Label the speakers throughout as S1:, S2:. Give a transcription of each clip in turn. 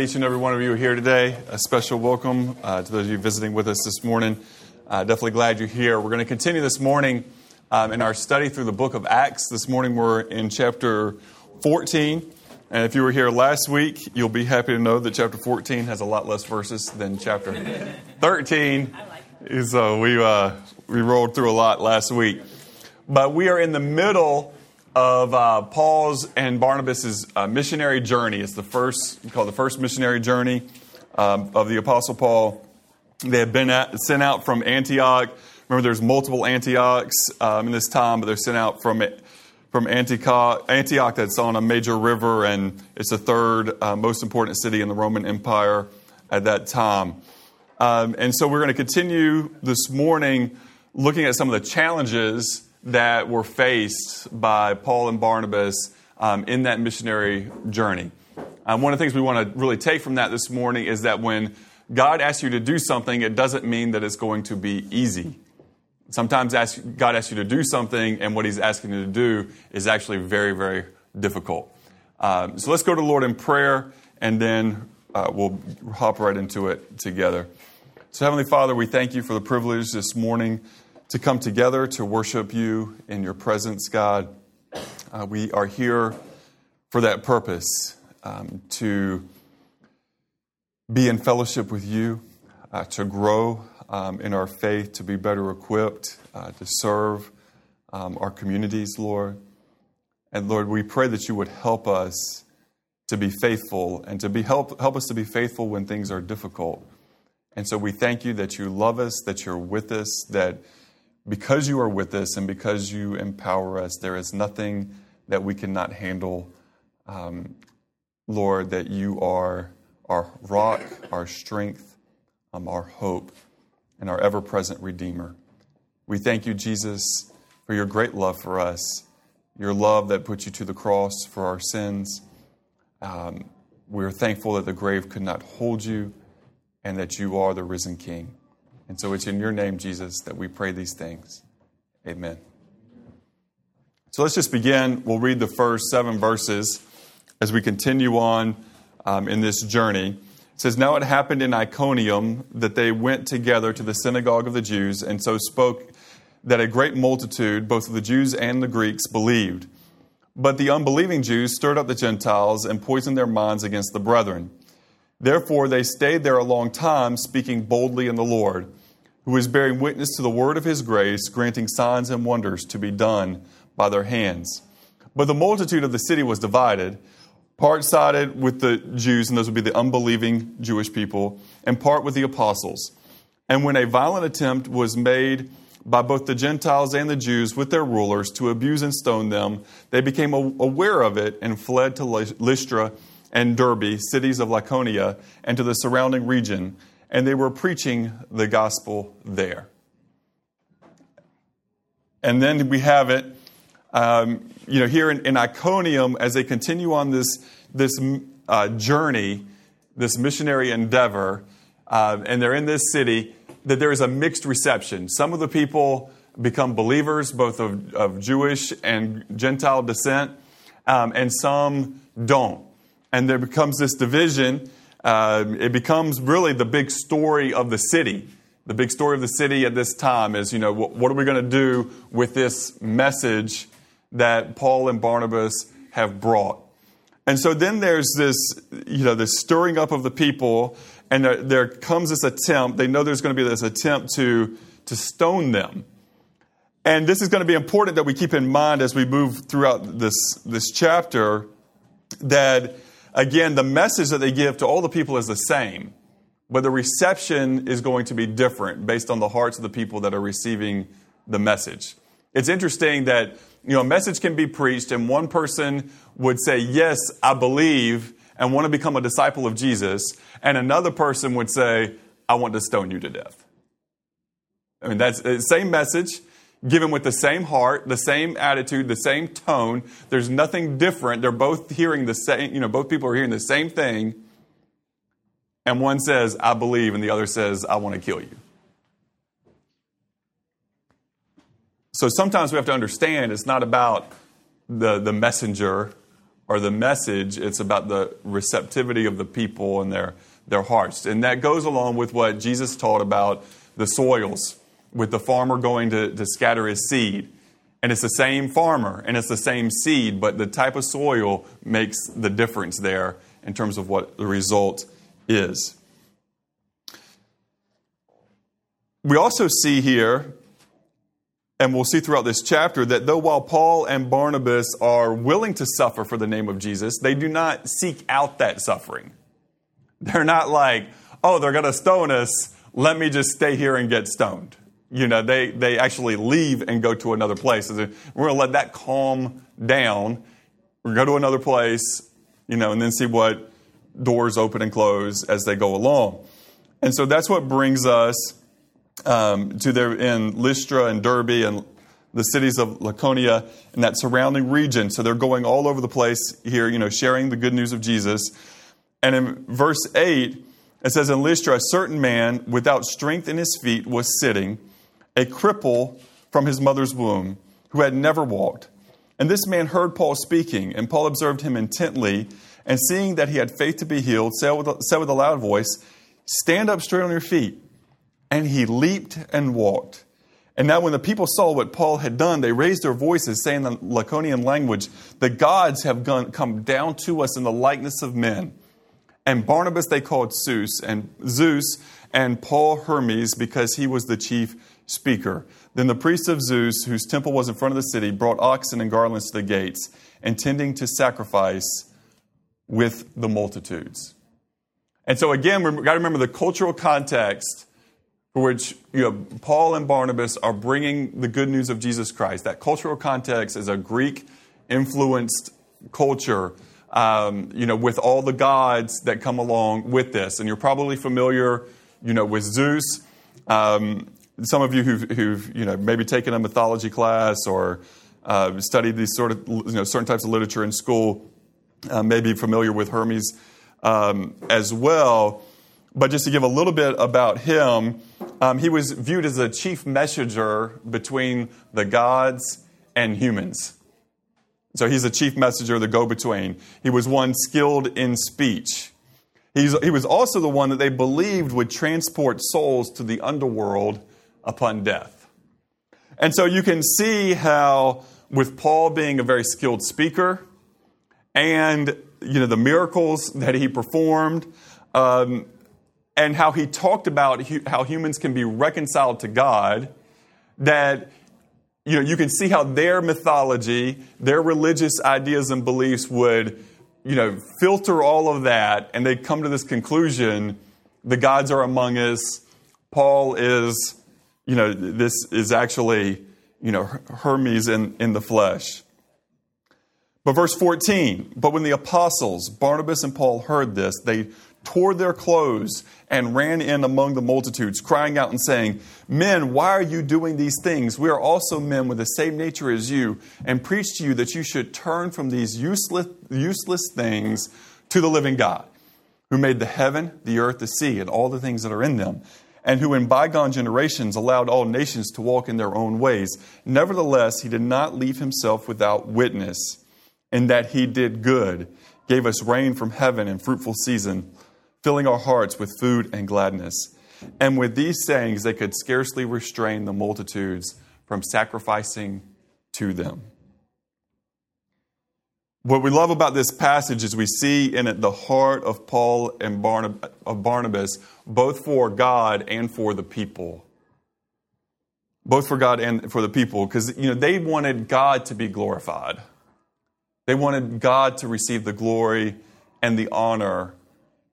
S1: Glad each and every one of you are here today. A special welcome uh, to those of you visiting with us this morning. Uh, definitely glad you're here. We're going to continue this morning um, in our study through the book of Acts. This morning we're in chapter 14. And if you were here last week, you'll be happy to know that chapter 14 has a lot less verses than chapter 13. So we, uh, we rolled through a lot last week. But we are in the middle of uh, Paul's and Barnabas' uh, missionary journey. It's the first, called the first missionary journey um, of the Apostle Paul. They had been at, sent out from Antioch. Remember, there's multiple Antiochs um, in this time, but they're sent out from from Antioch, Antioch that's on a major river, and it's the third uh, most important city in the Roman Empire at that time. Um, and so we're going to continue this morning looking at some of the challenges that were faced by Paul and Barnabas um, in that missionary journey. Um, one of the things we want to really take from that this morning is that when God asks you to do something, it doesn't mean that it's going to be easy. Sometimes ask, God asks you to do something, and what He's asking you to do is actually very, very difficult. Um, so let's go to the Lord in prayer, and then uh, we'll hop right into it together. So, Heavenly Father, we thank you for the privilege this morning to come together to worship you in your presence, God. Uh, we are here for that purpose um, to be in fellowship with you, uh, to grow um, in our faith, to be better equipped, uh, to serve um, our communities, Lord. And Lord, we pray that you would help us to be faithful and to be help, help us to be faithful when things are difficult. And so we thank you that you love us, that you're with us, that because you are with us and because you empower us, there is nothing that we cannot handle. Um, Lord, that you are our rock, our strength, um, our hope, and our ever present Redeemer. We thank you, Jesus, for your great love for us, your love that put you to the cross for our sins. Um, we're thankful that the grave could not hold you and that you are the risen King. And so it's in your name, Jesus, that we pray these things. Amen. So let's just begin. We'll read the first seven verses as we continue on um, in this journey. It says, Now it happened in Iconium that they went together to the synagogue of the Jews and so spoke that a great multitude, both of the Jews and the Greeks, believed. But the unbelieving Jews stirred up the Gentiles and poisoned their minds against the brethren. Therefore, they stayed there a long time, speaking boldly in the Lord who is bearing witness to the word of his grace, granting signs and wonders to be done by their hands. But the multitude of the city was divided. Part sided with the Jews, and those would be the unbelieving Jewish people, and part with the apostles. And when a violent attempt was made by both the Gentiles and the Jews with their rulers to abuse and stone them, they became aware of it and fled to Lystra and Derbe, cities of Lycaonia, and to the surrounding region and they were preaching the gospel there. And then we have it, um, you know, here in, in, Iconium as they continue on this, this uh, journey, this missionary endeavor, uh, and they're in this city, that there is a mixed reception. Some of the people become believers, both of, of Jewish and Gentile descent, um, and some don't. And there becomes this division uh, it becomes really the big story of the city. The big story of the city at this time is, you know, what, what are we going to do with this message that Paul and Barnabas have brought? And so then there's this, you know, this stirring up of the people, and there, there comes this attempt. They know there's going to be this attempt to, to stone them. And this is going to be important that we keep in mind as we move throughout this, this chapter that Again, the message that they give to all the people is the same, but the reception is going to be different based on the hearts of the people that are receiving the message. It's interesting that you know a message can be preached and one person would say, "Yes, I believe," and want to become a disciple of Jesus, and another person would say, "I want to stone you to death." I mean, that's the same message, given with the same heart, the same attitude, the same tone. There's nothing different. They're both hearing the same, you know, both people are hearing the same thing. And one says, I believe, and the other says, I want to kill you. So sometimes we have to understand it's not about the, the messenger or the message, it's about the receptivity of the people and their, their hearts. And that goes along with what Jesus taught about the soils, with the farmer going to, to scatter his seed. And it's the same farmer and it's the same seed, but the type of soil makes the difference there in terms of what the result is. We also see here, and we'll see throughout this chapter, that though while Paul and Barnabas are willing to suffer for the name of Jesus, they do not seek out that suffering. They're not like, oh, they're going to stone us, let me just stay here and get stoned. You know, they, they actually leave and go to another place. We're going to let that calm down. We're going to go to another place, you know, and then see what doors open and close as they go along. And so that's what brings us um, to their in Lystra and Derbe and the cities of Lycaonia and that surrounding region. So they're going all over the place here, you know, sharing the good news of Jesus. And in verse 8, it says, In Lystra, a certain man without strength in his feet was sitting, a cripple from his mother's womb, who had never walked. And this man heard Paul speaking, and Paul observed him intently, and seeing that he had faith to be healed, said with, a, said with a loud voice, Stand up straight on your feet. And he leaped and walked. And now, when the people saw what Paul had done, they raised their voices, saying in the Lycaonian language, The gods have come down to us in the likeness of men. And Barnabas they called Zeus, and Zeus, and Paul Hermes, because he was the chief speaker. Then the priests of Zeus, whose temple was in front of the city, brought oxen and garlands to the gates, intending to sacrifice with the multitudes. And so, again, we've got to remember the cultural context for which you know, Paul and Barnabas are bringing the good news of Jesus Christ. That cultural context is a Greek influenced culture, um, you know, with all the gods that come along with this. And you're probably familiar, you know, with Zeus. Um, some of you who've, who've, you know, maybe taken a mythology class or uh, studied these sort of, you know, certain types of literature in school uh, may be familiar with Hermes um, as well. But just to give a little bit about him, um, he was viewed as a chief messenger between the gods and humans. So he's a chief messenger, the go between. He was one skilled in speech. He's, he was also the one that they believed would transport souls to the underworld upon death. And so you can see how, with Paul being a very skilled speaker and you know the miracles that he performed, um, and how he talked about how humans can be reconciled to God, that you know you can see how their mythology, their religious ideas and beliefs would you know filter all of that, and they come to this conclusion: the gods are among us. Paul is, you know, this is actually you know Hermes in, in the flesh. But verse 14, but when the apostles, Barnabas and Paul, heard this, they tore their clothes and ran in among the multitudes, crying out and saying, Men, why are you doing these things? We are also men with the same nature as you, and preach to you that you should turn from these useless, useless things to the living God, who made the heaven, the earth, the sea, and all the things that are in them, and who in bygone generations allowed all nations to walk in their own ways. Nevertheless, he did not leave himself without witness, in that he did good, gave us rain from heaven and fruitful season filling our hearts with food and gladness. And with these sayings, they could scarcely restrain the multitudes from sacrificing to them. What we love about this passage is we see in it the heart of Paul and of Barnabas, both for God and for the people. Both for God and for the people, because you know they wanted God to be glorified. They wanted God to receive the glory and the honor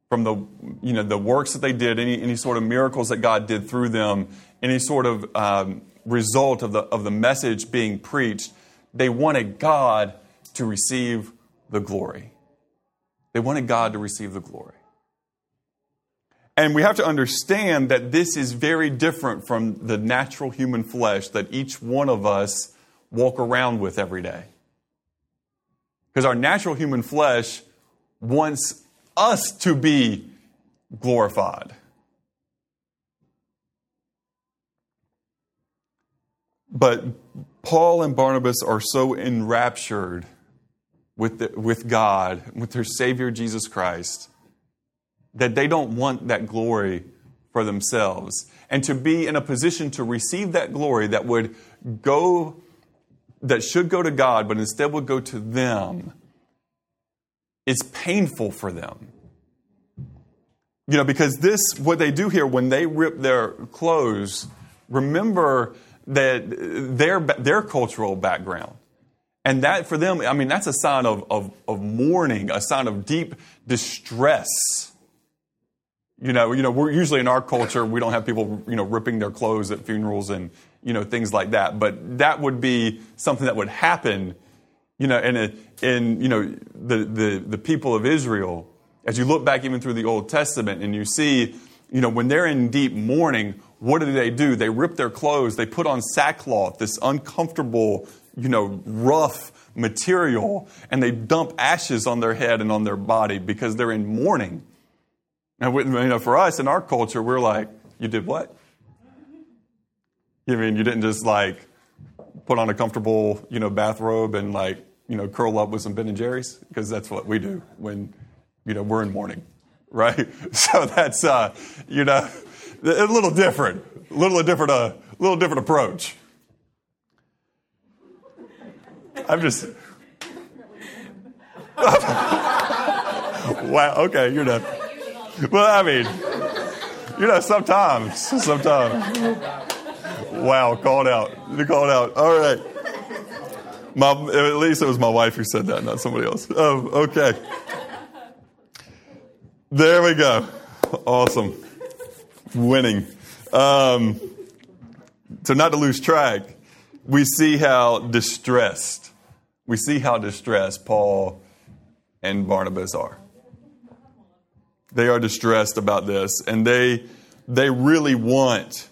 S1: from the, you know, the works that they did, any, any sort of miracles that God did through them, any sort of um, result of the, of the message being preached, they wanted God to receive the glory. They wanted God to receive the glory. And we have to understand that this is very different from the natural human flesh that each one of us walk around with every day. Because our natural human flesh wants us to be glorified. But Paul and Barnabas are so enraptured with, the, with God, with their Savior Jesus Christ, that they don't want that glory for themselves. And to be in a position to receive that glory that would go, that should go to God, but instead would go to them, is painful for them. You know, because this, what they do here when they rip their clothes, remember that their, their cultural background. And that for them, I mean, that's a sign of, of, of mourning, a sign of deep distress. You know, you know, we're usually in our culture, we don't have people, you know, ripping their clothes at funerals and, you know, things like that. But that would be something that would happen, you know, in, a, in you know, the, the, the people of Israel as you look back even through the Old Testament and you see, you know, when they're in deep mourning, what do they do? They rip their clothes, they put on sackcloth, this uncomfortable, you know, rough material, and they dump ashes on their head and on their body because they're in mourning. And you know, for us in our culture, we're like, you did what? You mean you didn't just like put on a comfortable, you know, bathrobe and like, you know, curl up with some Ben and Jerry's? Because that's what we do when you know, we're in mourning, right? So that's, uh, you know, a little different, a little different, a uh, little different approach. I'm just. wow. Okay, you're done. Well, I mean, you know, sometimes, sometimes. Wow, called out. You called out. All right. My, at least it was my wife who said that, not somebody else. Oh, okay. There we go. Awesome. Winning. Um, so, not to lose track, we see how distressed, we see how distressed Paul and Barnabas are. They are distressed about this, and they, they really want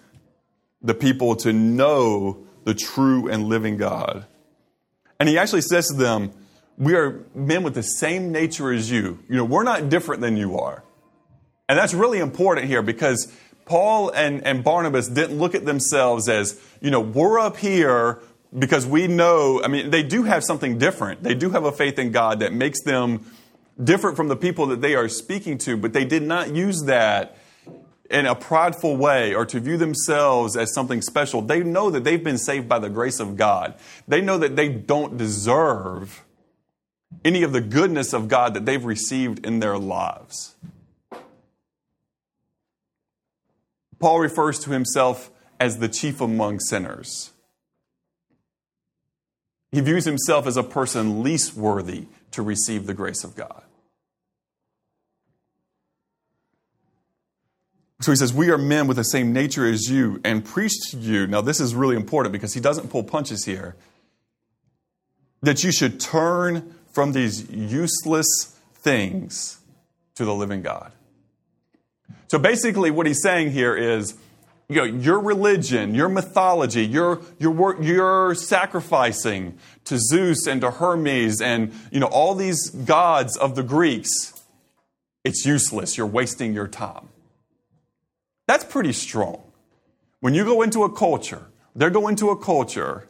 S1: the people to know the true and living God. And he actually says to them, we are men with the same nature as you. You know, we're not different than you are. And that's really important here because Paul and, and Barnabas didn't look at themselves as, you know, we're up here because we know, I mean, they do have something different. They do have a faith in God that makes them different from the people that they are speaking to, but they did not use that in a prideful way or to view themselves as something special. They know that they've been saved by the grace of God. They know that they don't deserve any of the goodness of God that they've received in their lives. Paul refers to himself as the chief among sinners. He views himself as a person least worthy to receive the grace of God. So he says, We are men with the same nature as you and preach to you. Now, this is really important because he doesn't pull punches here. That you should turn from these useless things to the living God. So basically, what he's saying here is, you know, your religion, your mythology, your, your, your sacrificing to Zeus and to Hermes and, you know, all these gods of the Greeks, it's useless. You're wasting your time. That's pretty strong. When you go into a culture, they go into a culture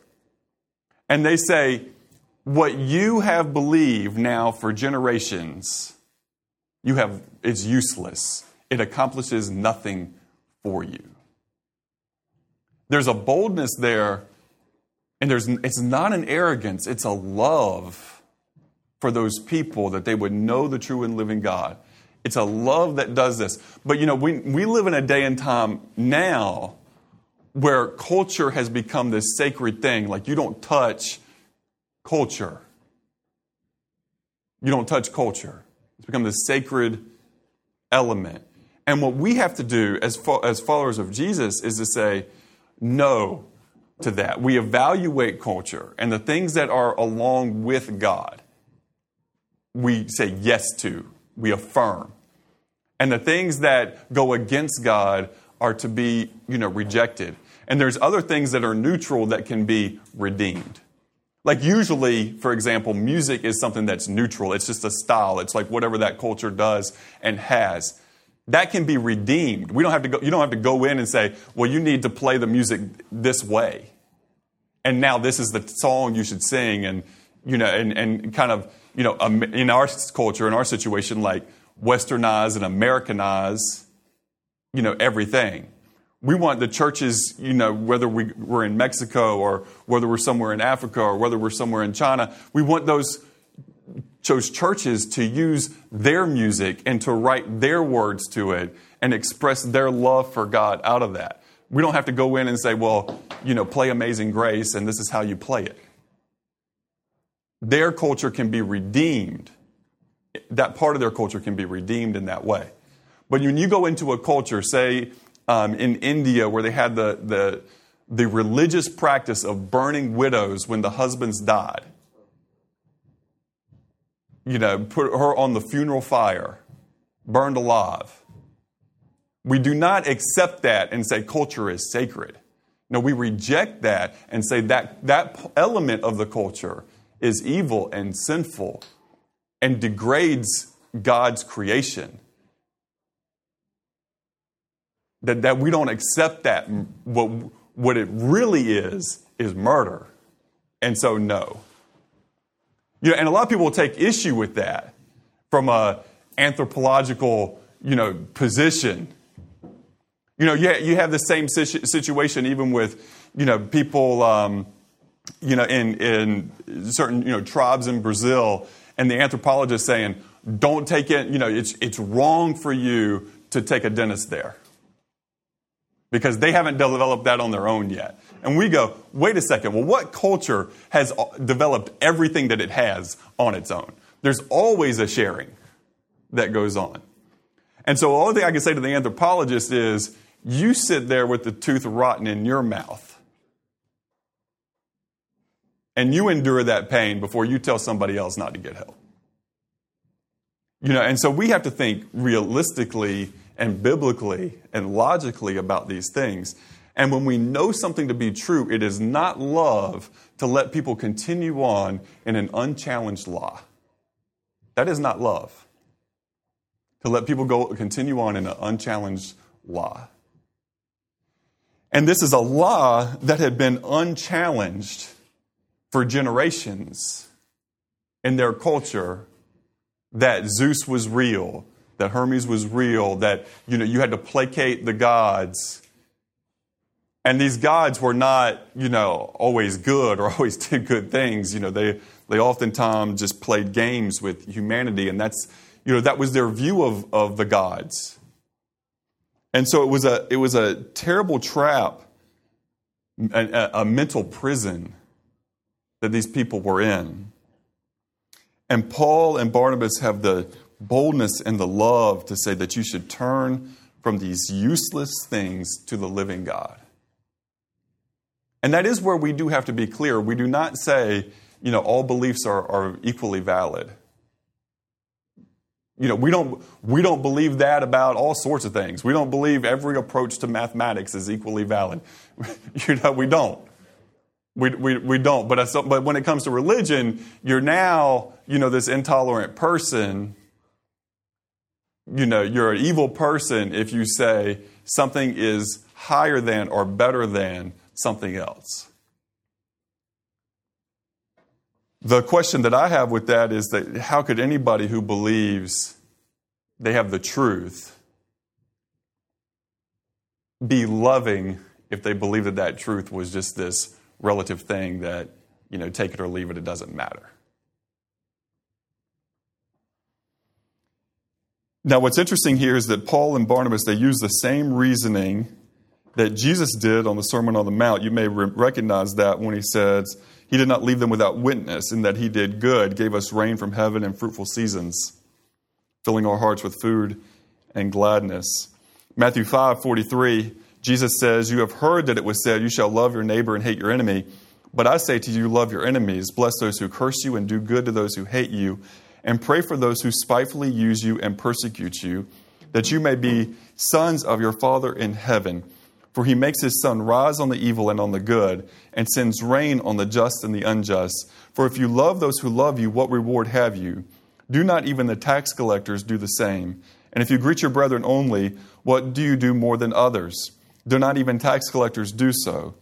S1: and they say, what you have believed now for generations, you have it's useless. It accomplishes nothing for you. There's a boldness there, and there's it's not an arrogance, it's a love for those people that they would know the true and living God. It's a love that does this. But you know, we, we live in a day and time now where culture has become this sacred thing. Like you don't touch culture. You don't touch culture. It's become this sacred element. And what we have to do as, fo- as followers of Jesus is to say no to that. We evaluate culture and the things that are along with God, we say yes to, we affirm. And the things that go against God are to be, you know, rejected. And there's other things that are neutral that can be redeemed. Like, usually, for example, music is something that's neutral. It's just a style. It's like whatever that culture does and has. That can be redeemed. We don't have to go, you don't have to go in and say, well, you need to play the music this way. And now this is the song you should sing. And you know, and, and kind of, you know, um, in our culture, in our situation, like westernize and Americanize, you know, everything. We want the churches, you know, whether we, we're in Mexico or whether we're somewhere in Africa or whether we're somewhere in China, we want those chose churches to use their music and to write their words to it and express their love for God out of that. We don't have to go in and say, well, you know, play Amazing Grace and this is how you play it. Their culture can be redeemed. That part of their culture can be redeemed in that way. But when you go into a culture, say um, in India, where they had the, the, the religious practice of burning widows when the husbands died, you know, put her on the funeral fire, burned alive. We do not accept that and say culture is sacred. No, we reject that and say that that element of the culture is evil and sinful and degrades God's creation. That, that we don't accept that. What, what it really is, is murder. And so, no. You know, and a lot of people will take issue with that from a anthropological, you know, position. You know, yeah, you have the same situation even with, you know, people, um, you know, in, in certain, you know, tribes in Brazil, and the anthropologist saying, don't take it, you know, it's, it's wrong for you to take a dentist there because they haven't developed that on their own yet. And we go, wait a second, well, what culture has uh, developed everything that it has on its own? There's always a sharing that goes on. And so, the only thing I can say to the anthropologist is, you sit there with the tooth rotten in your mouth. And you endure that pain before you tell somebody else not to get help. You know, and so we have to think realistically and biblically and logically about these things. And when we know something to be true, it is not love to let people continue on in an unchallenged law. That is not love. To let people go continue on in an unchallenged law. And this is a law that had been unchallenged for generations in their culture that Zeus was real, that Hermes was real, that you know you had to placate the gods and these gods were not, you know, always good or always did good things. You know, they, they oftentimes just played games with humanity, and that's, you know, that was their view of, of the gods. And so it was a, it was a terrible trap, a, a mental prison that these people were in. And Paul and Barnabas have the boldness and the love to say that you should turn from these useless things to the living God. And that is where we do have to be clear. We do not say, you know, all beliefs are, are equally valid. You know, we don't, we don't believe that about all sorts of things. We don't believe every approach to mathematics is equally valid. you know, we don't. We, we, we don't. But, uh, but when it comes to religion, you're now, you know, this intolerant person. You know, you're an evil person if you say something is higher than or better than something else. The question that I have with that is that how could anybody who believes they have the truth be loving if they believe that that truth was just this relative thing that, you know, take it or leave it, it doesn't matter? Now, what's interesting here is that Paul and Barnabas, they use the same reasoning that Jesus did on the Sermon on the Mount. You may re- recognize that when he says, He did not leave them without witness, and that He did good, gave us rain from heaven and fruitful seasons, filling our hearts with food and gladness. Matthew 5 43, Jesus says, You have heard that it was said, You shall love your neighbor and hate your enemy. But I say to you, love your enemies, bless those who curse you, and do good to those who hate you, and pray for those who spitefully use you and persecute you, that you may be sons of your Father in heaven. For he makes his sun rise on the evil and on the good, and sends rain on the just and the unjust. For if you love those who love you, what reward have you? Do not even the tax collectors do the same? And if you greet your brethren only, what do you do more than others? Do not even tax collectors do so?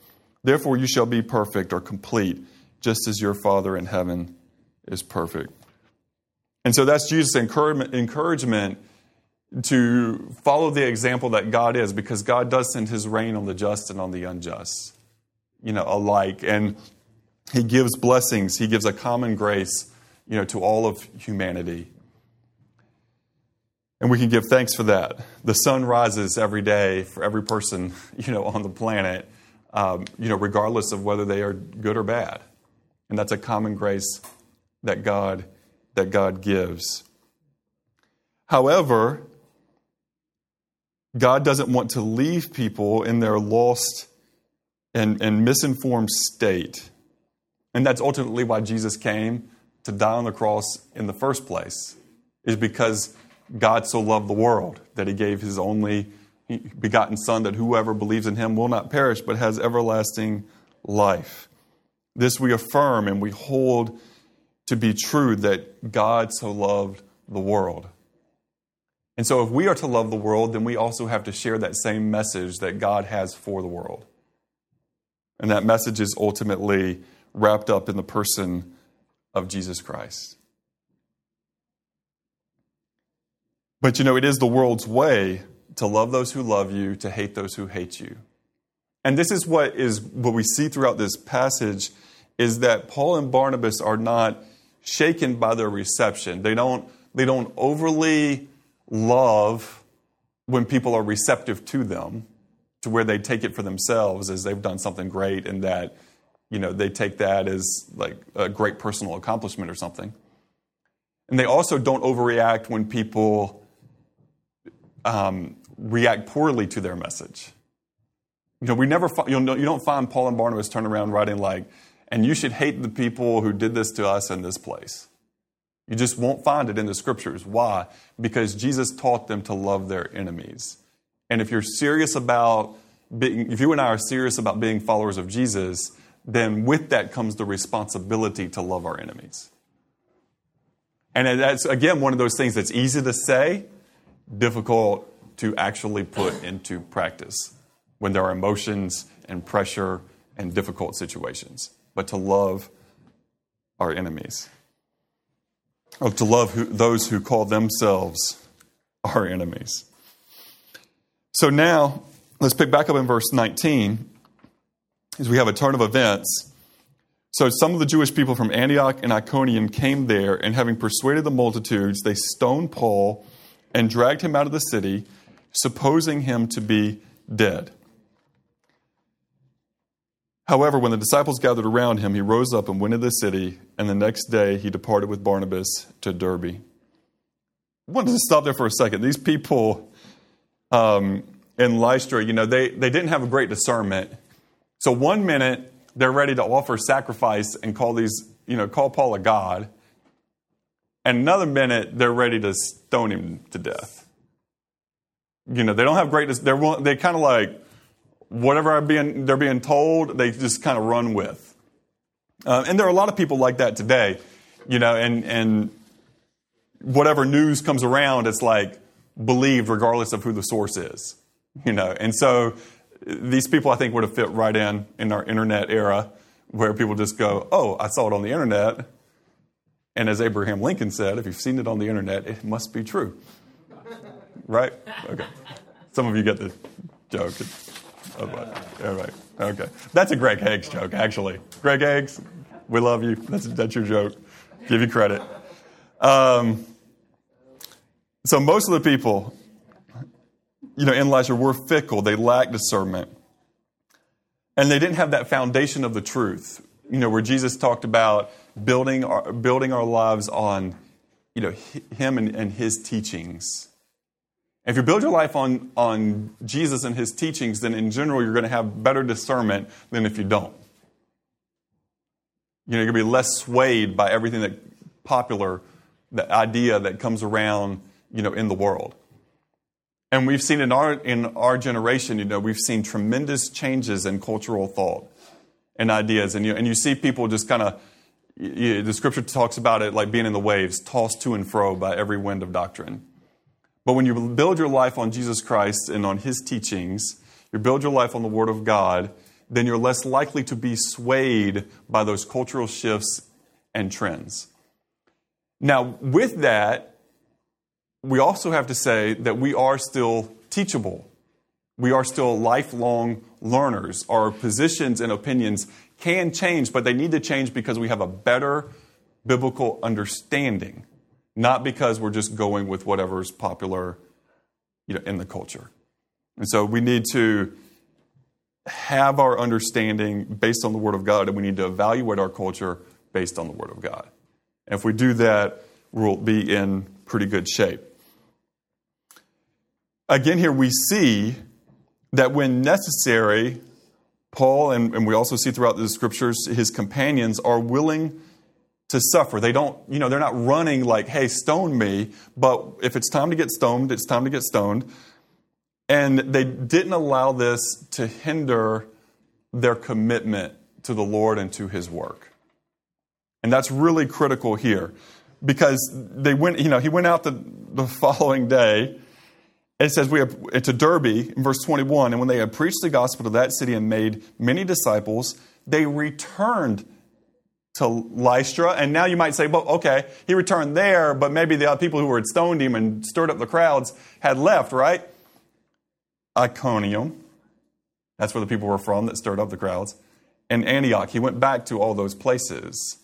S1: Therefore you shall be perfect or complete, just as your Father in heaven is perfect. And so that's Jesus' encouragement, to follow the example that God is, because God does send his rain on the just and on the unjust, you know, alike. And he gives blessings, he gives a common grace, you know, to all of humanity. And we can give thanks for that. The sun rises every day for every person, you know, on the planet, um, you know, regardless of whether they are good or bad. And that's a common grace that God that God gives. However, God doesn't want to leave people in their lost and, and misinformed state. And that's ultimately why Jesus came to die on the cross in the first place, is because God so loved the world that he gave his only begotten Son, that whoever believes in him will not perish, but has everlasting life. This we affirm and we hold to be true that God so loved the world. And so, if we are to love the world, then we also have to share that same message that God has for the world. And that message is ultimately wrapped up in the person of Jesus Christ. But you know, it is the world's way to love those who love you, to hate those who hate you. And this is what is what we see throughout this passage is that Paul and Barnabas are not shaken by their reception. They don't they don't overly love when people are receptive to them to where they take it for themselves as they've done something great and that you know they take that as like a great personal accomplishment or something. And they also don't overreact when people um, react poorly to their message. You know we never you, know, you don't find paul and barnabas turn around writing like and you should hate the people who did this to us in this place you just won't find it in the scriptures. Why? Because Jesus taught them to love their enemies. And if you're serious about being, if you and I are serious about being followers of Jesus, then with that comes the responsibility to love our enemies. And that's, again, one of those things that's easy to say, difficult to actually put into practice when there are emotions and pressure and difficult situations. But to love our enemies or to love who, those who call themselves our enemies. So now, let's pick back up in verse 19 as we have a turn of events. So some of the Jewish people from Antioch and Iconium came there, and having persuaded the multitudes, they stoned Paul and dragged him out of the city, supposing him to be dead. However, when the disciples gathered around him, he rose up and went into the city, and the next day he departed with Barnabas to Derbe. I wanted to stop there for a second. These people um, in Lystra, you know, they, they didn't have a great discernment. So one minute they're ready to offer sacrifice and call these, you know, call Paul a god. And another minute they're ready to stone him to death. You know, they don't have great, they're, they kind of like, whatever being, they're being told, they just kind of run with. Uh, and there are a lot of people like that today, you know, and, and whatever news comes around, it's like believed regardless of who the source is, you know. And so these people, I think, would have fit right in in our internet era where people just go, oh, I saw it on the internet. And as Abraham Lincoln said, if you've seen it on the internet, it must be true. right? Okay. Some of you get the joke. All right. Okay. That's a Greg Haggs joke, actually. Greg Haggs, we love you. That's, that's your joke. Give you credit. Um, so most of the people, you know, in Lystra were fickle. They lacked discernment. And they didn't have that foundation of the truth, you know, where Jesus talked about building our, building our lives on, you know, him and, and his teachings if you build your life on, on Jesus and his teachings, then in general you're going to have better discernment than if you don't. You know, you're going to be less swayed by everything that popular, the idea that comes around, you know, in the world. And we've seen in our in our generation, you know, we've seen tremendous changes in cultural thought and ideas, and you and you see people just kind of. The scripture talks about it like being in the waves, tossed to and fro by every wind of doctrine. But when you build your life on Jesus Christ and on His teachings, you build your life on the Word of God, then you're less likely to be swayed by those cultural shifts and trends. Now, with that, we also have to say that we are still teachable. We are still lifelong learners. Our positions and opinions can change, but they need to change because we have a better biblical understanding, not because we're just going with whatever's popular you know, in the culture. And so we need to have our understanding based on the Word of God, and we need to evaluate our culture based on the Word of God. And if we do that, we'll be in pretty good shape. Again, here we see that when necessary, Paul, and, and we also see throughout the scriptures, his companions are willing to suffer. They don't, you know, they're not running like, hey, stone me, but if it's time to get stoned, it's time to get stoned. And they didn't allow this to hinder their commitment to the Lord and to his work. And that's really critical here because they went, you know, he went out the, the following day. It says, we have to Derbe in verse 21, and when they had preached the gospel to that city and made many disciples, they returned to Lystra. And now you might say, well, okay, he returned there, but maybe the people who had stoned him and stirred up the crowds had left, right? Iconium. That's where the people were from that stirred up the crowds. And Antioch. He went back to all those places.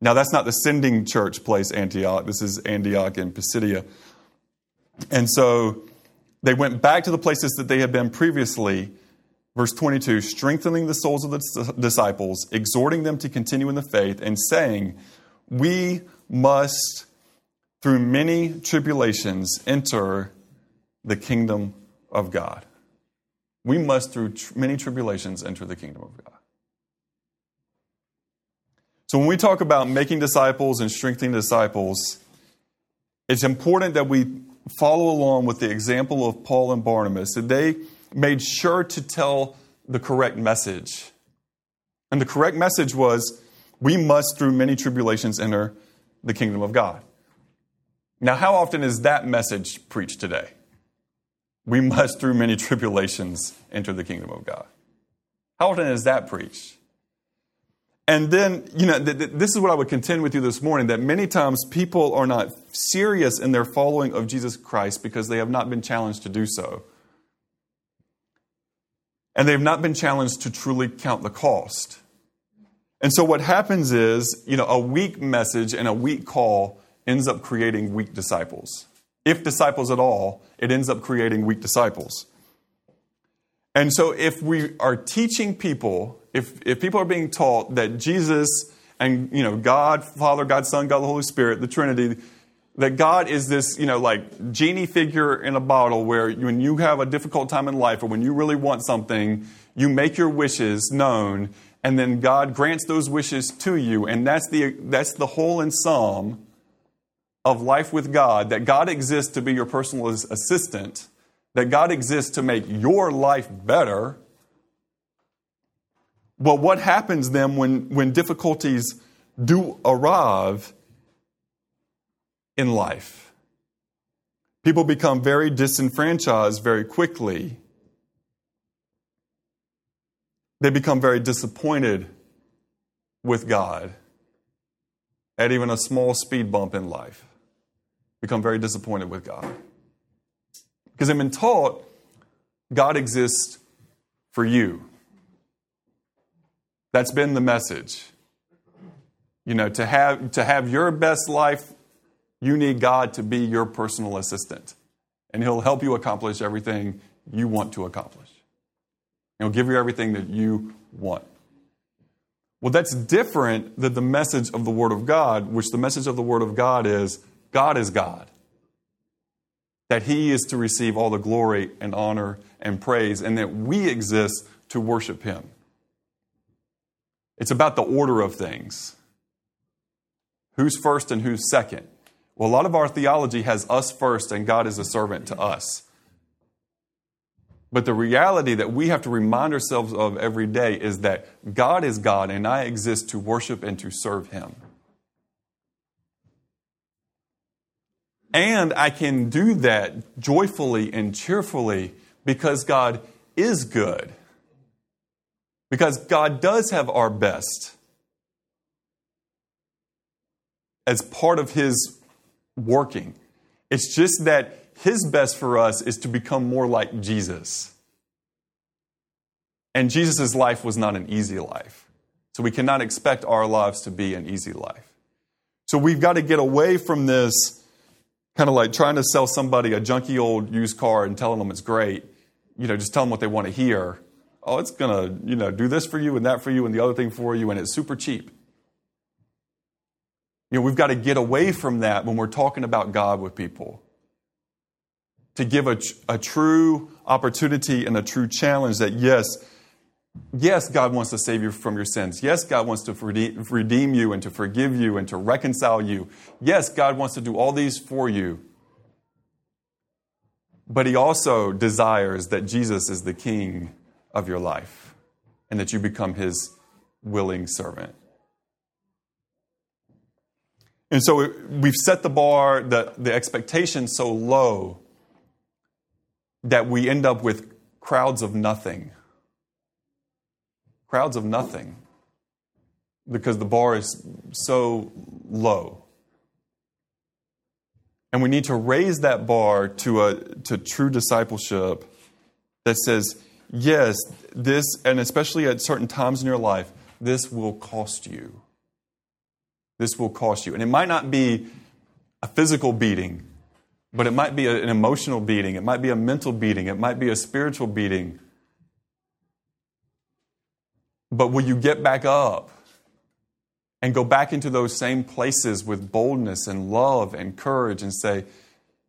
S1: Now, that's not the sending church place, Antioch. This is Antioch in Pisidia. And so they went back to the places that they had been previously. Verse 22 strengthening the souls of the disciples, exhorting them to continue in the faith, and saying, We must, through many tribulations, enter the kingdom of God. We must, through many tribulations, enter the kingdom of God. So, when we talk about making disciples and strengthening disciples, it's important that we follow along with the example of Paul and Barnabas. That they made sure to tell the correct message. And the correct message was we must, through many tribulations, enter the kingdom of God. Now, how often is that message preached today? We must, through many tribulations, enter the kingdom of God. How often is that preached? And then, you know, th- th- this is what I would contend with you this morning that many times people are not serious in their following of Jesus Christ because they have not been challenged to do so. And they have not been challenged to truly count the cost. And so what happens is, you know, a weak message and a weak call ends up creating weak disciples. If disciples at all, it ends up creating weak disciples. And so if we are teaching people if, if people are being taught that Jesus and, you know, God, Father, God, Son, God, the Holy Spirit, the Trinity, that God is this, you know, like genie figure in a bottle where when you have a difficult time in life or when you really want something, you make your wishes known and then God grants those wishes to you. And that's the, that's the whole and sum of life with God, that God exists to be your personal assistant, that God exists to make your life better but what happens then when, when difficulties do arrive in life? People become very disenfranchised very quickly. They become very disappointed with God at even a small speed bump in life. Become very disappointed with God. Because they've been taught God exists for you. That's been the message. You know, to have, to have your best life, you need God to be your personal assistant. And He'll help you accomplish everything you want to accomplish. He'll give you everything that you want. Well, that's different than the message of the Word of God, which the message of the Word of God is God is God. That He is to receive all the glory and honor and praise, and that we exist to worship Him. It's about the order of things. Who's first and who's second? Well, a lot of our theology has us first and God is a servant to us. But the reality that we have to remind ourselves of every day is that God is God and I exist to worship and to serve Him. And I can do that joyfully and cheerfully because God is good because God does have our best. as part of His working. It's just that His best for us is to become more like Jesus. And Jesus' life was not an easy life. So we cannot expect our lives to be an easy life. So we've got to get away from this kind of like trying to sell somebody a junky old used car and telling them it's great. You know, just tell them what they want to hear. Oh, it's going to, you know, do this for you and that for you and the other thing for you, and it's super cheap. You know, we've got to get away from that when we're talking about God with people. To give a, a true opportunity and a true challenge that, yes, yes, God wants to save you from your sins. Yes, God wants to redeem you and to forgive you and to reconcile you. Yes, God wants to do all these for you. But He also desires that Jesus is the King of your life and that you become His willing servant. And so we've set the bar, the, the expectation so low that we end up with crowds of nothing. Crowds of nothing. Because the bar is so low. And we need to raise that bar to, a, to true discipleship that says, yes, this, and especially at certain times in your life, this will cost you. This will cost you. And it might not be a physical beating, but it might be an emotional beating. It might be a mental beating. It might be a spiritual beating. But will you get back up and go back into those same places with boldness and love and courage and say,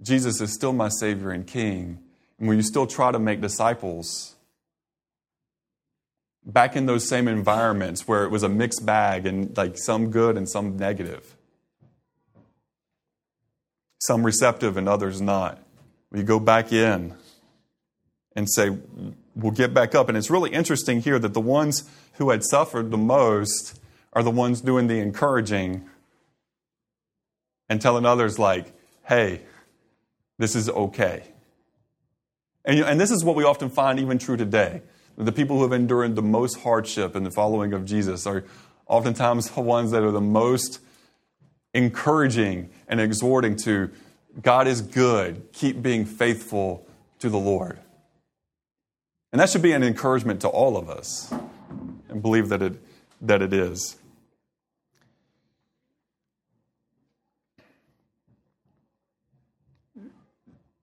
S1: Jesus is still my Savior and King? And will you still try to make disciples? Back in those same environments where it was a mixed bag and like some good and some negative, some receptive and others not. We go back in and say, we'll get back up. And it's really interesting here that the ones who had suffered the most are the ones doing the encouraging and telling others, like, hey, this is okay. And, and this is what we often find even true today the people who have endured the most hardship in the following of Jesus are oftentimes the ones that are the most encouraging and exhorting to God is good, keep being faithful to the Lord. And that should be an encouragement to all of us and believe that it, that it is.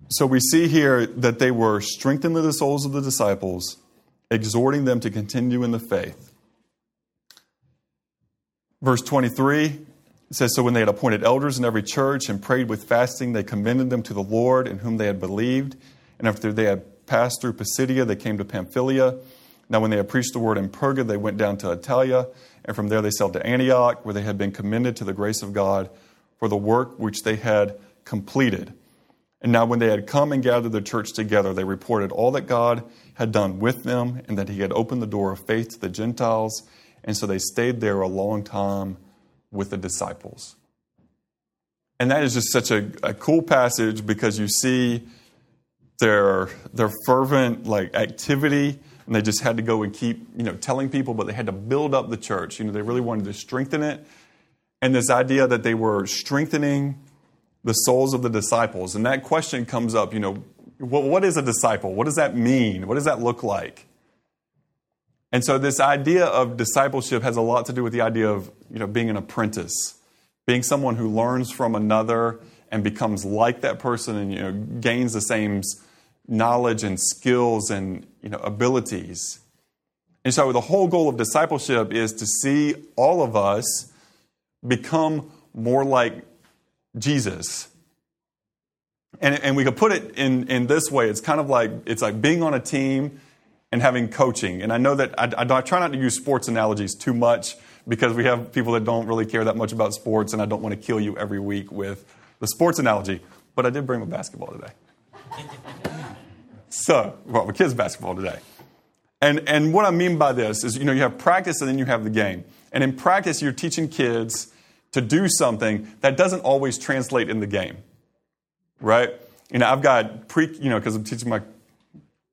S1: So we see here that they were strengthening the souls of the disciples exhorting them to continue in the faith. Verse 23 says So when they had appointed elders in every church and prayed with fasting, they commended them to the Lord in whom they had believed. And after they had passed through Pisidia, they came to Pamphylia. Now, when they had preached the word in Perga, they went down to Attalia, and from there they sailed to Antioch, where they had been commended to the grace of God for the work which they had completed. And now, when they had come and gathered the church together, they reported all that God had done with them and that He had opened the door of faith to the Gentiles. And so they stayed there a long time with the disciples. And that is just such a, a cool passage because you see their, their fervent like activity and they just had to go and keep you know telling people but they had to build up the church you know they really wanted to strengthen it and this idea that they were strengthening the souls of the disciples. And that question comes up, you know, what is a disciple? What does that mean? What does that look like? And so this idea of discipleship has a lot to do with the idea of, you know, being an apprentice, being someone who learns from another and becomes like that person and, you know, gains the same knowledge and skills and, you know, abilities. And so the whole goal of discipleship is to see all of us become more like Jesus. And, and we could put it in, in this way it's kind of like it's like being on a team and having coaching. And I know that I, I, I try not to use sports analogies too much because we have people that don't really care that much about sports, and I don't want to kill you every week with the sports analogy. But I did bring my basketball today. so, well, the kids' basketball today. And, and what I mean by this is, you know, you have practice and then you have the game. And in practice, you're teaching kids to do something that doesn't always translate in the game, right? You know, I've got pre, you know, because I'm teaching my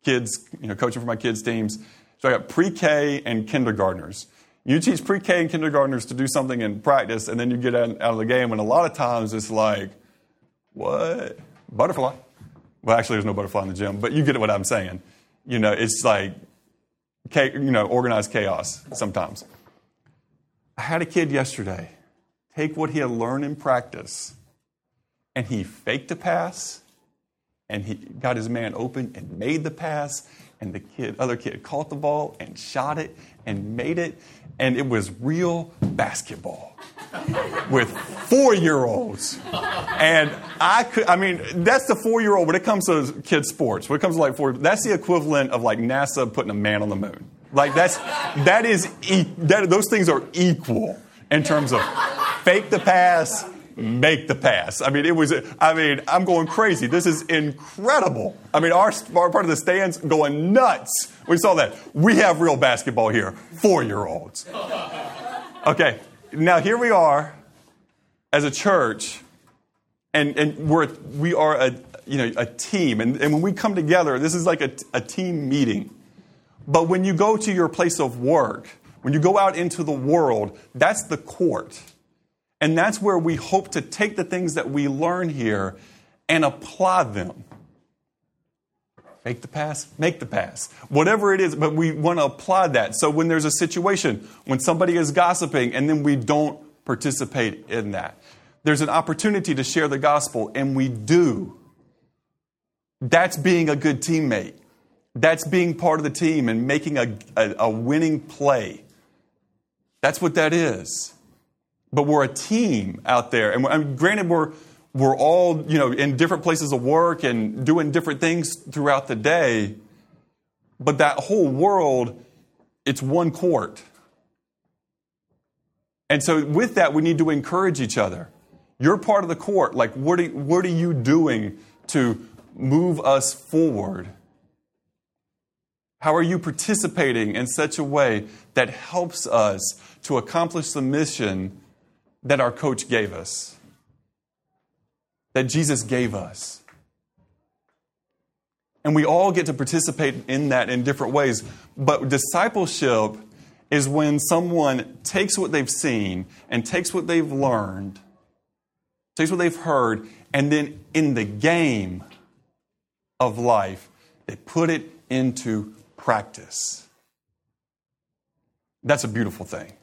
S1: kids, you know, coaching for my kids' teams. So I got pre K and kindergartners. You teach pre K and kindergartners to do something in practice, and then you get out, of the game, and a lot of times it's like, what? Butterfly. Well, actually, there's no butterfly in the gym, but you get what I'm saying. You know, it's like, you know, organized chaos sometimes. I had a kid yesterday take what he had learned in practice and he faked a pass and he got his man open and made the pass and the kid other kid caught the ball and shot it and made it and it was real basketball with four year olds and i could i mean that's the four year old when it comes to kids sports when it comes to like four that's the equivalent of like nasa putting a man on the moon. Like that's that is that, those things are equal in terms of fake the pass make the pass. I mean, it was, I mean, I'm going crazy. This is incredible. I mean, our, our part of the stands going nuts. We saw that. We have real basketball here, four year olds. Okay, now here we are as a church, and, and we're, we are a, you know, a team. And, and when we come together, this is like a, a team meeting. But when you go to your place of work, when you go out into the world, that's the court. And that's where we hope to take the things that we learn here and apply them. Make the pass, make the pass. Whatever it is, but we want to apply that. So when there's a situation, when somebody is gossiping and then we don't participate in that, there's an opportunity to share the gospel and we do. That's being a good teammate. That's being part of the team and making a, a, a winning play. That's what that is but we're a team out there. And, and granted, we're, we're all, you know, in different places of work and doing different things throughout the day. But that whole world, it's one court. And so, with that, we need to encourage each other. You're part of the court. Like, what are, what are you doing to move us forward? How are you participating in such a way that helps us to accomplish the mission that our coach gave us, that Jesus gave us. And we all get to participate in that in different ways. But discipleship is when someone takes what they've seen and takes what they've learned, takes what they've heard, and then in the game of life, they put it into practice. That's a beautiful thing.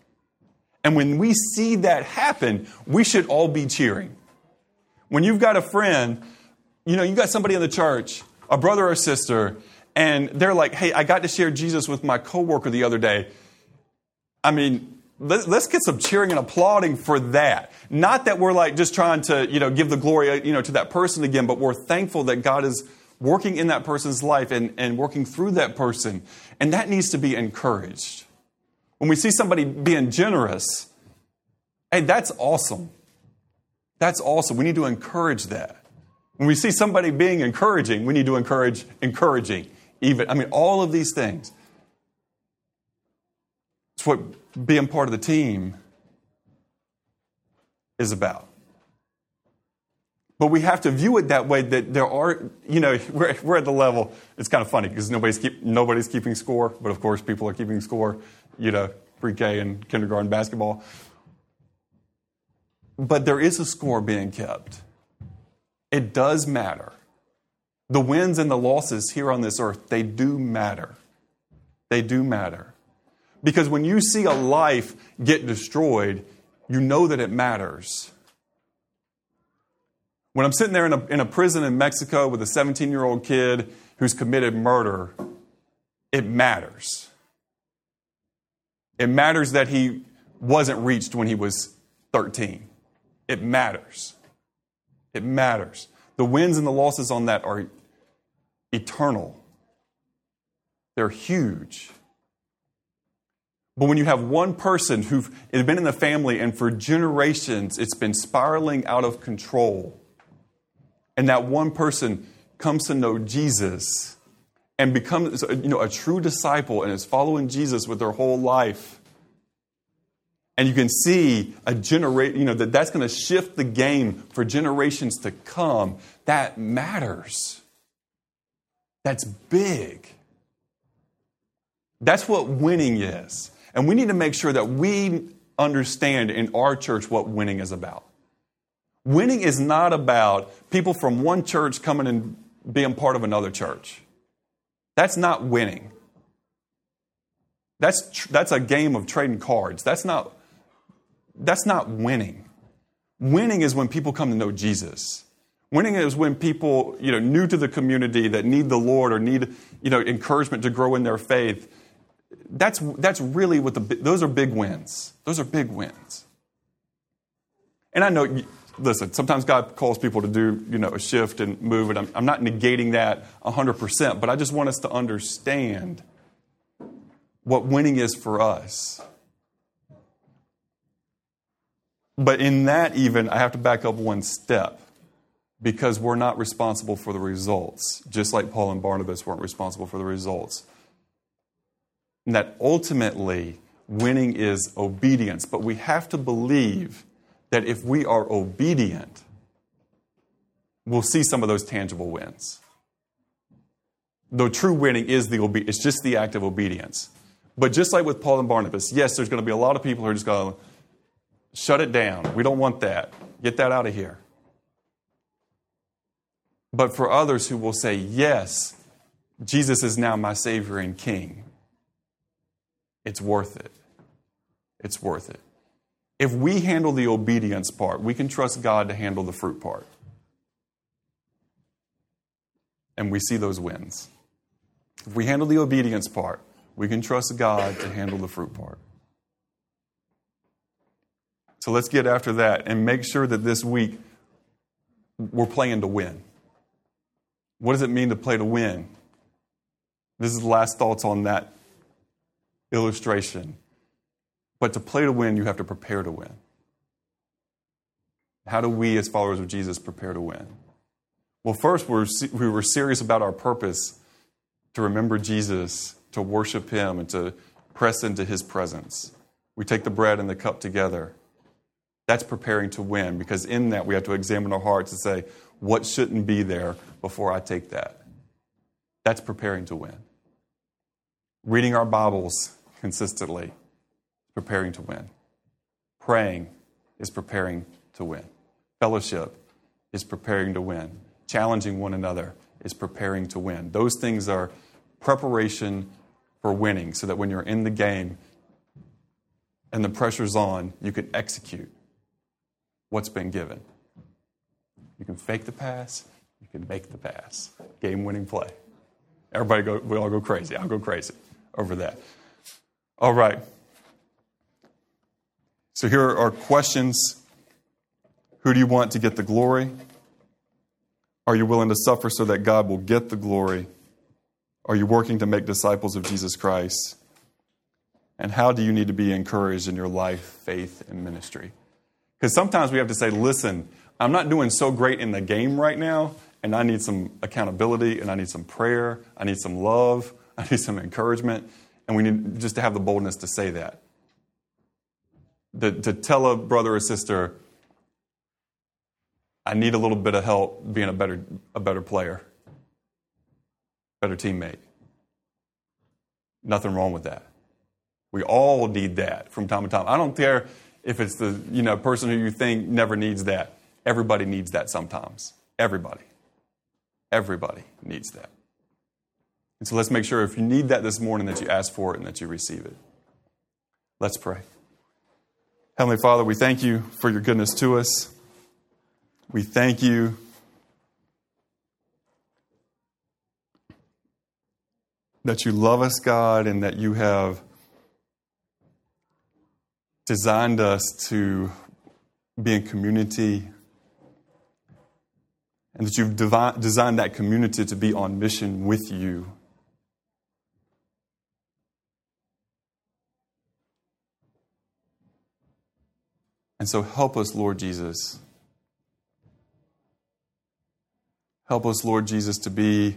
S1: And when we see that happen, we should all be cheering. When you've got a friend, you know, you got somebody in the church, a brother or sister, and they're like, hey, I got to share Jesus with my coworker the other day. I mean, let's get some cheering and applauding for that. Not that we're like just trying to, you know, give the glory, uh, you know, to that person again, but we're thankful that God is working in that person's life and, and working through that person. And that needs to be encouraged. When we see somebody being generous, hey, that's awesome. That's awesome. We need to encourage that. When we see somebody being encouraging, we need to encourage encouraging. Even, I mean, all of these things. It's what being part of the team is about. But we have to view it that way that there are, you know, we're, we're at the level, it's kind of funny because nobody's, keep, nobody's keeping score, but of course people are keeping score you know, pre K and kindergarten basketball. But there is a score being kept. It does matter. The wins and the losses here on this earth, they do matter. They do matter. Because when you see a life get destroyed, you know that it matters. When I'm sitting there in a, in a prison in Mexico with a 17 year old kid who's committed murder, it matters. It matters that he wasn't reached when he was 13. It matters. It matters. The wins and the losses on that are eternal, they're huge. But when you have one person who's been in the family and for generations it's been spiraling out of control, and that one person comes to know Jesus and becomes you know, a true disciple and is following Jesus with their whole life. And you can see a generation, you know, that that's going to shift the game for generations to come. That matters. That's big. That's what winning is. And we need to make sure that we understand in our church what winning is about. Winning is not about people from one church coming and being part of another church. That's not winning. That's, tr- that's a game of trading cards. That's not, that's not winning. Winning is when people come to know Jesus. Winning is when people, you know, new to the community that need the Lord or need, you know, encouragement to grow in their faith. That's, that's really what the, those are big wins. Those are big wins. And I know, listen, sometimes God calls people to do, you know, a shift and move, and I'm, I'm not negating that 100%, but I just want us to understand what winning is for us. But in that, even, I have to back up one step because we're not responsible for the results, just like Paul and Barnabas weren't responsible for the results. And that ultimately, winning is obedience. But we have to believe that if we are obedient, we'll see some of those tangible wins. Though true winning is the obedience, it's just the act of obedience. But just like with Paul and Barnabas, yes, there's going to be a lot of people who are just going to shut it down. We don't want that. Get that out of here. But for others who will say, yes, Jesus is now my Savior and King, it's worth it. It's worth it. If we handle the obedience part, we can trust God to handle the fruit part. And we see those wins. If we handle the obedience part, we can trust God to handle the fruit part. So let's get after that and make sure that this week we're playing to win. What does it mean to play to win? This is the last thoughts on that illustration. But to play to win, you have to prepare to win. How do we, as followers of Jesus, prepare to win? Well, first, we're, we were serious about our purpose to remember Jesus to worship Him and to press into His presence. We take the bread and the cup together. That's preparing to win because in that we have to examine our hearts and say, what shouldn't be there before I take that? That's preparing to win. Reading our Bibles consistently, preparing to win. Praying is preparing to win. Fellowship is preparing to win. Challenging one another is preparing to win. Those things are preparation for winning so that when you're in the game and the pressure's on, you can execute what's been given. You can fake the pass, you can make the pass. Game winning play. Everybody go, we all go crazy. I'll go crazy over that. All right. So here are questions Who do you want to get the glory? Are you willing to suffer so that God will get the glory? Are you working to make disciples of Jesus Christ? And how do you need to be encouraged in your life, faith, and ministry? Because sometimes we have to say, listen, I'm not doing so great in the game right now, and I need some accountability, and I need some prayer, I need some love, I need some encouragement, and we need just to have the boldness to say that. To, to tell a brother or sister, I need a little bit of help being a better, a better player better teammate. Nothing wrong with that. We all need that from time to time. I don't care if it's the you know person who you think never needs that. Everybody needs that sometimes. Everybody. Everybody needs that. And so let's make sure if you need that this morning that you ask for it and that you receive it. Let's pray. Heavenly Father, we thank you for your goodness to us. We thank you that you love us, God, and that you have designed us to be in community, and that you've designed that community to be on mission with you. And so help us, Lord Jesus. Help us, Lord Jesus, to be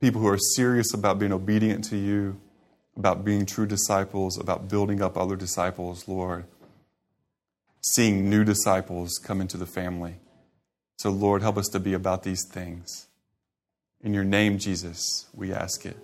S1: people who are serious about being obedient to you, about being true disciples, about building up other disciples, Lord. Seeing new disciples come into the family. So, Lord, help us to be about these things. In your name, Jesus, we ask it.